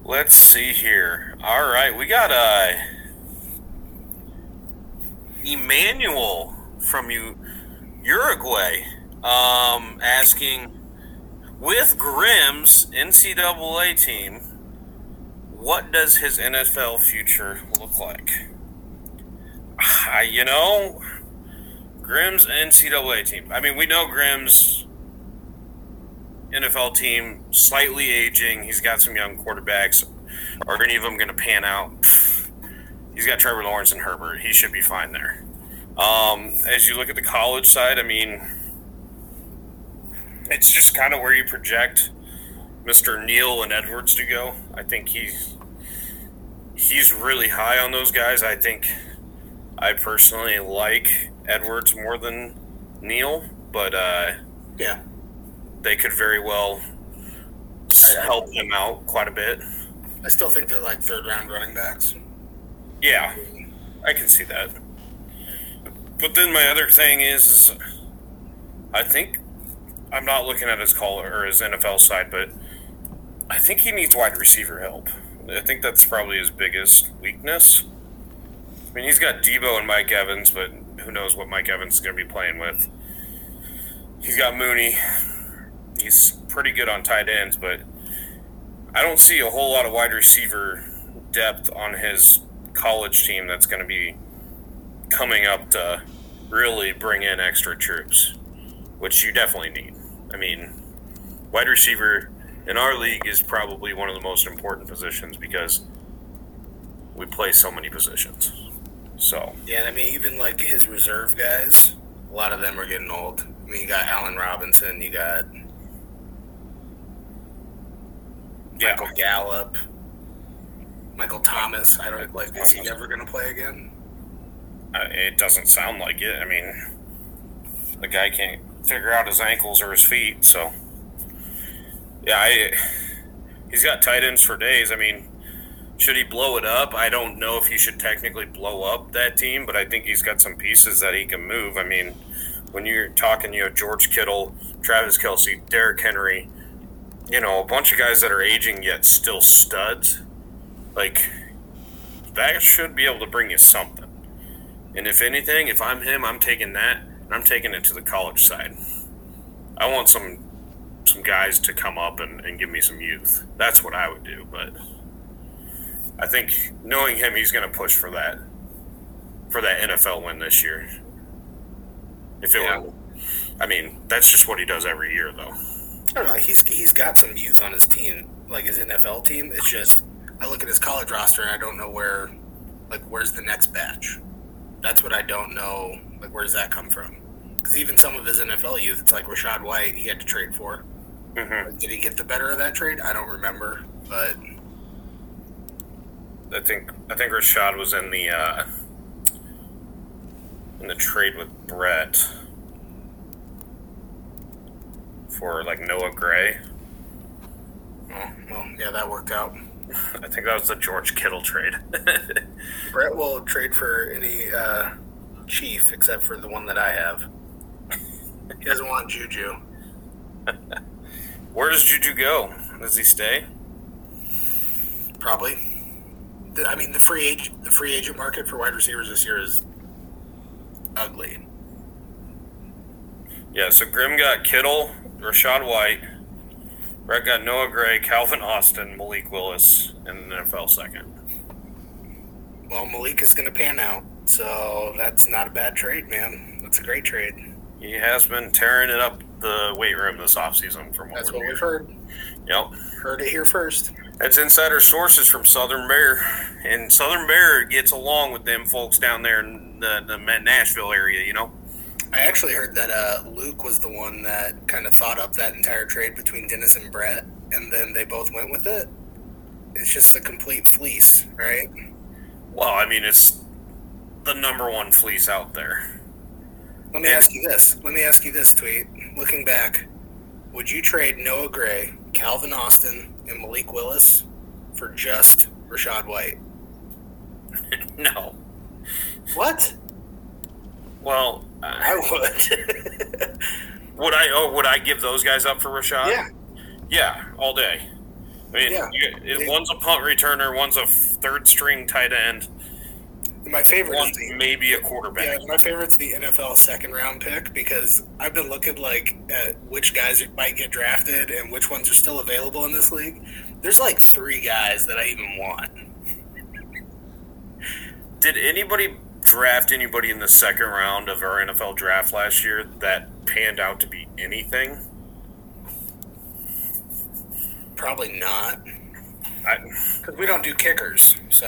Let's see here. All right, we got uh, Emmanuel from you, Uruguay, um, asking with Grimm's NCAA team, what does his NFL future look like? Ah, you know, Grimm's NCAA team. I mean, we know Grimm's NFL team slightly aging. He's got some young quarterbacks. Are any of them going to pan out? He's got Trevor Lawrence and Herbert. He should be fine there. Um, as you look at the college side, I mean, it's just kind of where you project Mr. Neal and Edwards to go. I think he's he's really high on those guys. I think I personally like Edwards more than Neal, but uh, Yeah. they could very well s- I- I- help him out quite a bit. I still think they're like third round running backs. Yeah, I can see that. But then my other thing is, is I think I'm not looking at his call or his NFL side, but I think he needs wide receiver help. I think that's probably his biggest weakness. I mean, he's got Deebo and Mike Evans, but who knows what Mike Evans is going to be playing with. He's got Mooney. He's pretty good on tight ends, but I don't see a whole lot of wide receiver depth on his college team that's going to be coming up to really bring in extra troops, which you definitely need. I mean, wide receiver in our league is probably one of the most important positions because we play so many positions. So, Yeah, and I mean even like his reserve guys, a lot of them are getting old. I mean you got Allen Robinson, you got yeah, Michael Gallup, Michael Thomas. I don't like. Is he ever going to play again? Uh, it doesn't sound like it. I mean, the guy can't figure out his ankles or his feet, so Yeah, I, he's got tight ends for days. I mean, should he blow it up? I don't know if he should technically blow up that team, but I think he's got some pieces that he can move. I mean, when you're talking, you know, George Kittle, Travis Kelce, Derrick Henry, you know, a bunch of guys that are aging yet still studs, like that should be able to bring you something. And if anything, if I'm him, I'm taking that and I'm taking it to the college side. I want some some guys to come up and, and give me some youth. That's what I would do, but I think knowing him he's gonna push for that for that NFL win this year. If it Yeah. were I mean, that's just what he does every year though. I don't know. He's he's got some youth on his team, like his NFL team. It's just I look at his college roster and I don't know where, like, where's the next batch? That's what I don't know. Like, where does that come from? Because even some of his NFL youth, it's like Rachaad White, he had to trade for. hmm Did he get the better of that trade? I don't remember, but I think I think Rachaad was in the uh, in the trade with Brett for like Noah Gray. oh, well, yeah, that worked out. I think that was the George Kittle trade. Brett will trade for any uh, chief except for the one that I have. He doesn't want Juju. Where does Juju go? Does he stay? Probably. I mean, the free agent the free agent market for wide receivers this year is ugly. Yeah. So Grim got Kittle, Rachaad White. Brett got Noah Gray, Calvin Austin, Malik Willis, and the NFL second. Well, Malik is going to pan out, so that's not a bad trade, man. That's a great trade. He has been tearing it up the weight room this offseason from what That's what we've heard. Yep. Heard it here first. That's insider sources from Southern Bear, and Southern Bear gets along with them folks down there in the, the Nashville area. You know, I actually heard that uh, Luke was the one that kind of thought up that entire trade between Dennis and Brett, and then they both went with it. It's just a complete fleece, right? well, I mean, it's the number one fleece out there. Let me And- ask you this. Let me ask you this, Tweedt. Looking back, would you trade Noah Gray, Calvin Austin, and Malik Willis for just Rachaad White? No, What? well, I would. would I? Oh, would I give those guys up for Rachaad? yeah. yeah, all day. I mean, Yeah. you, it, one's a punt returner, one's a third string tight end, My favorite one's is the maybe a quarterback. Yeah, my favorite's the NFL second round pick because I've been looking like at which guys might get drafted and which ones are still available in this league. There's like three guys that I even want. Did anybody draft anybody in the second round of our NFL draft last year that panned out to be anything? Probably not because we don't do kickers. So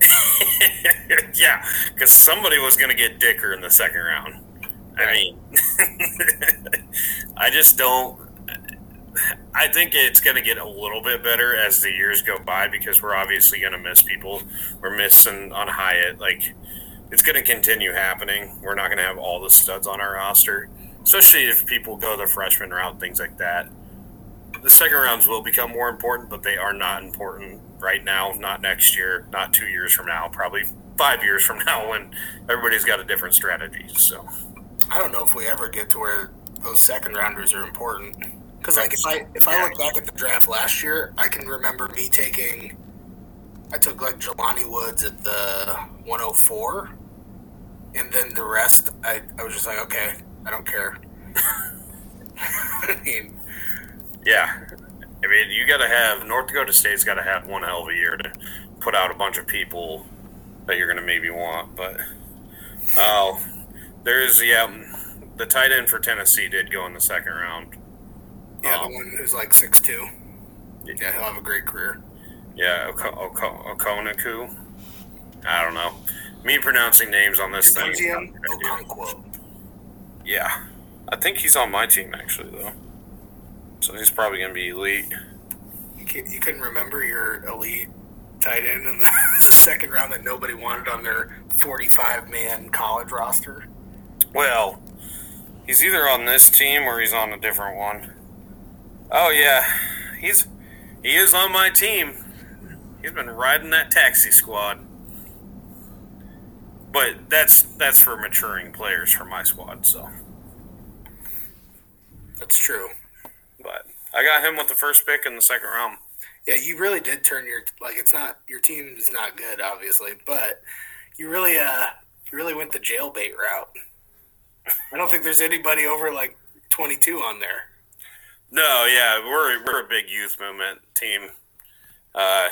yeah, because somebody was going to get Dicker in the second round. I mean, I just don't. I think it's going to get a little bit better as the years go by because we're obviously going to miss people. We're missing on Hyatt. Like, it's going to continue happening. We're not going to have all the studs on our roster, especially if people go the freshman route, things like that. The second rounds will become more important, but they are not important right now, not next year, not two years from now, probably five years from now when everybody's got a different strategy. So, I don't know if we ever get to where those second rounders are important. Because like if I if I look back at the draft last year, I can remember me taking. I took like Jelani Woods at the 104, and then the rest I, I was just like, okay, I don't care. I mean, yeah. I mean, you got to have North Dakota State's got to have one hell of a year to put out a bunch of people that you're going to maybe want. But oh, there's yeah, the tight end for Tennessee did go in the second round. Yeah, Um, the one who's like six two. Yeah, he'll have a great career. Yeah, Oko- Oko- Okonaku. I don't know. Me pronouncing names on this thing. is not a Chikunzium good idea. Okonkwo. Yeah, I think he's on my team actually though. So he's probably going to be elite. You, can, you couldn't remember your elite tight end in the, the second round that nobody wanted on their 45 man college roster. Well, he's either on this team or he's on a different one. Oh yeah, he's he is on my team. He's been riding that taxi squad. But that's that's for maturing players for my squad. So, That's true. but I got him with the first pick in the second round. Yeah, you really did turn your like. It's not your team is not good, obviously, but you really uh you really went the jailbait route. I don't think there's anybody over like 22 on there. No, yeah, we're we're a big youth movement team. Uh,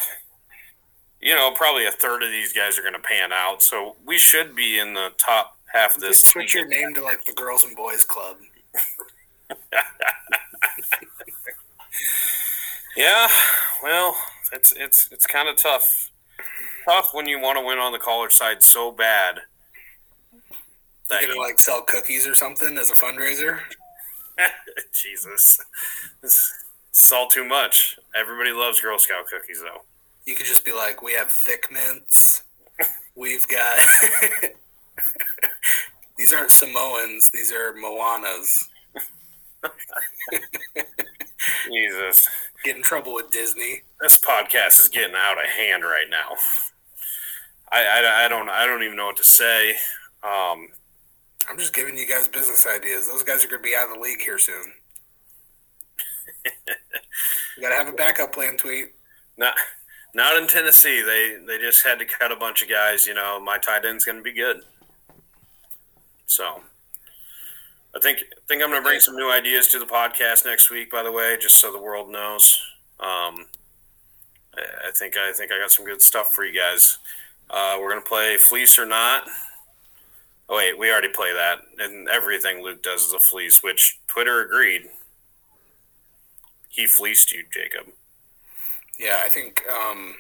you know, probably a third of these guys are going to pan out, so we should be in the top half of this. Switch your name to like the Girls and Boys Club. Yeah, well, it's it's it's kind of tough. Tough when you want to win on the college side so bad. That You're gonna you- like sell cookies or something as a fundraiser. Jesus, this it's all too much. Everybody loves Girl Scout cookies, though. You could just be like, we have thick mints. We've got these aren't Samoans. These are Moanas. Jesus, Get in trouble with Disney. this podcast is getting out of hand right now. I, I, I don't I don't even know what to say. Um, I'm just giving you guys business ideas. Those guys are going to be out of the league here soon. you got to have a backup plan, Tweedt. not not in Tennessee. They they just had to cut a bunch of guys. You know, my tight end's going to be good. So, I think I think I'm going to bring some new ideas to the podcast next week. By the way, just so the world knows. Um, I, I think I think I got some good stuff for you guys. Uh, we're going to play fleece or not. Oh wait, we already play that, and everything Luke does is a fleece, which Twitter agreed. He fleeced you, Jacob. Yeah, I think um,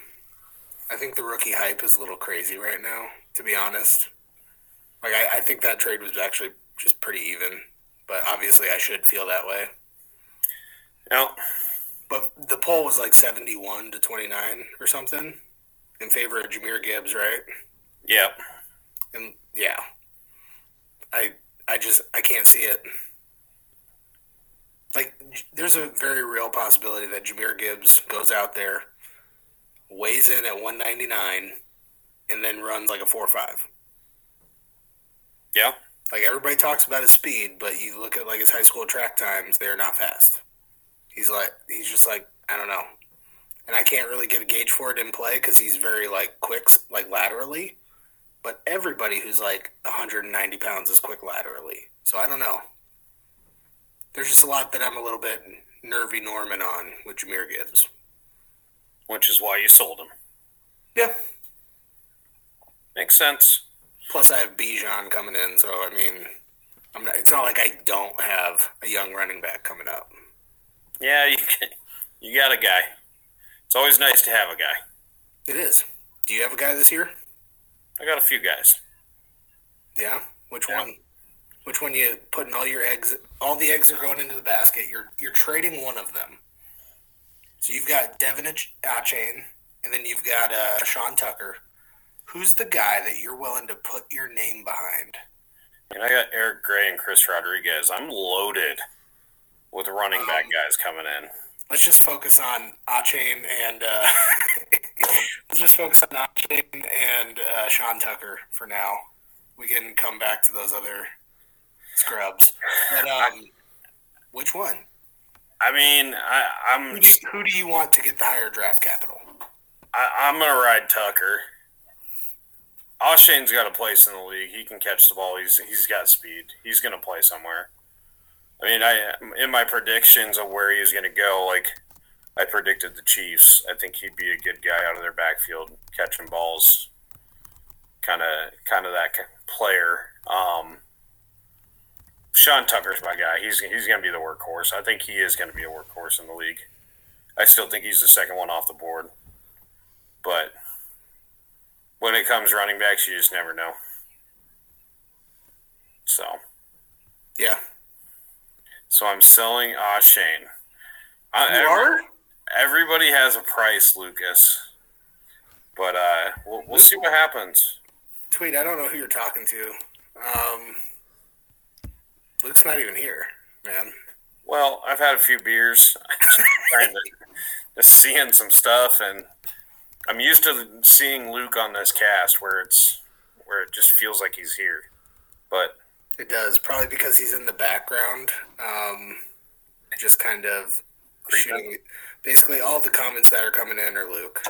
I think the rookie hype is a little crazy right now. To be honest, like I, I think that trade was actually just pretty even. But obviously, I should feel that way. No, But the poll was like seventy-one to twenty-nine or something in favor of Jahmyr Gibbs, right? Yep. And yeah, I I just I can't see it. Like, there's a very real possibility that Jahmyr Gibbs goes out there, weighs in at 199, and then runs like a four or five. yeah. Like everybody talks about his speed, but you look at like his high school track times; they're not fast. He's like he's just like I don't know, and I can't really get a gauge for it in play because he's very like quick, like laterally. But everybody who's like 190 pounds is quick laterally, so I don't know. There's just a lot that I'm a little bit nervy Norman on with Jahmyr Gibbs. which is why you sold him. Yeah. Makes sense. Plus, I have Bijan coming in, so I mean, I'm not. It's not like I don't have a young running back coming up. Yeah, you you got a guy. It's always nice to have a guy. It is. Do you have a guy this year? I got a few guys. Yeah. Which Yeah. one? Which one you putting all your eggs? All the eggs are going into the basket. You're you're trading one of them. So you've got Devin Ach- Achane, and then you've got uh, Sean Tucker. Who's the guy that you're willing to put your name behind? And I got Eric Gray and Chris Rodriguez. I'm loaded with running back guys coming in. Let's just focus on Achane and uh, let's just focus on Achane and uh, Sean Tucker for now. We can come back to those other scrubs. But um, which one? I mean, I, I'm Who do, you, who do you want to get the higher draft capital? I, I'm gonna ride Tucker. Achane's got a place in the league. He can catch the ball. He's he's got speed. He's gonna play somewhere. I mean, I in my predictions of where he's gonna go, like I predicted the Chiefs. I think he'd be a good guy out of their backfield, catching balls. Kind of, kind of that player. Um, Sean Tucker's my guy. He's he's gonna be the workhorse. I think he is gonna be a workhorse in the league. I still think he's the second one off the board. But when it comes running backs, you just never know. So, Yeah, so I'm selling Ah Shane. I, you are. Everybody has a price, Lucas. But uh, we'll, we'll see what happens. Tweedt. I don't know who you're talking to. Um, Luke's not even here, man. Well, I've had a few beers, trying to just seeing some stuff, and I'm used to seeing Luke on this cast where it's where it just feels like he's here. But It does, probably because he's in the background, um, just kind of shooting. Basically, all the comments that are coming in are Luke.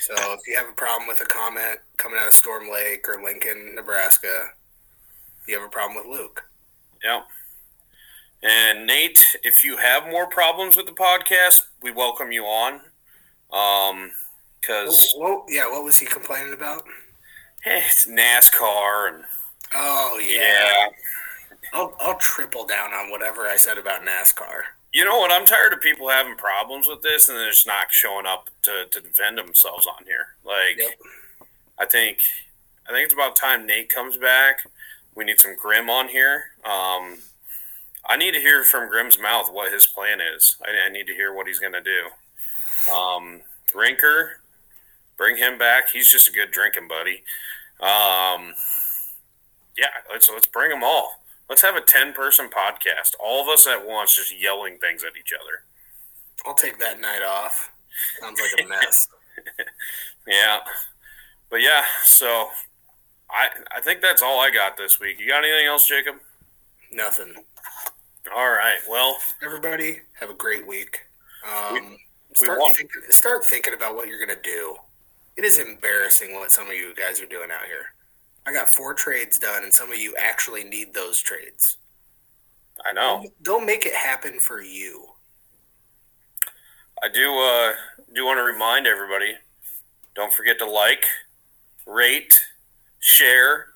So if you have a problem with a comment coming out of Storm Lake or Lincoln, Nebraska, you have a problem with Luke. yeah. And Nate, if you have more problems with the podcast, we welcome you on. Um, because yeah, what was he complaining about? it's NASCAR and Oh yeah, yeah. I'll I'll triple down on whatever I said about NASCAR. You know what? I'm tired of people having problems with this and they're just not showing up to, to defend themselves on here. Like, Yep. I think, I think it's about time Nate comes back. We need some Grim on here. Um, I need to hear from Grim's mouth what his plan is. I, I need to hear what he's going to do. Um, Rinker, bring him back. He's just a good drinking buddy. Um, yeah, let's let's bring them all. Let's have a ten person podcast, all of us at once, just yelling things at each other. I'll take that night off. Sounds like a mess. Yeah, but yeah, so I I think that's all I got this week. You got anything else, Jacob? Nothing. All right. Well, Everybody have a great week. Um, We- start, want- thinking, start thinking about what you're going to do. It is embarrassing what some of you guys are doing out here. I got four trades done, and some of you actually need those trades. I know Go make it happen for you. I do. Uh, do want to remind everybody: don't forget to like, rate, share,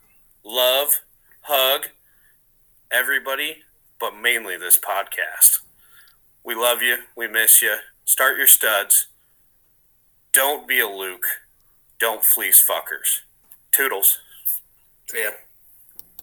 love, hug everybody, but mainly this podcast. We love you. We miss you. Start your studs. Don't be a Luke. Don't fleece fuckers. Toodles. So, yeah.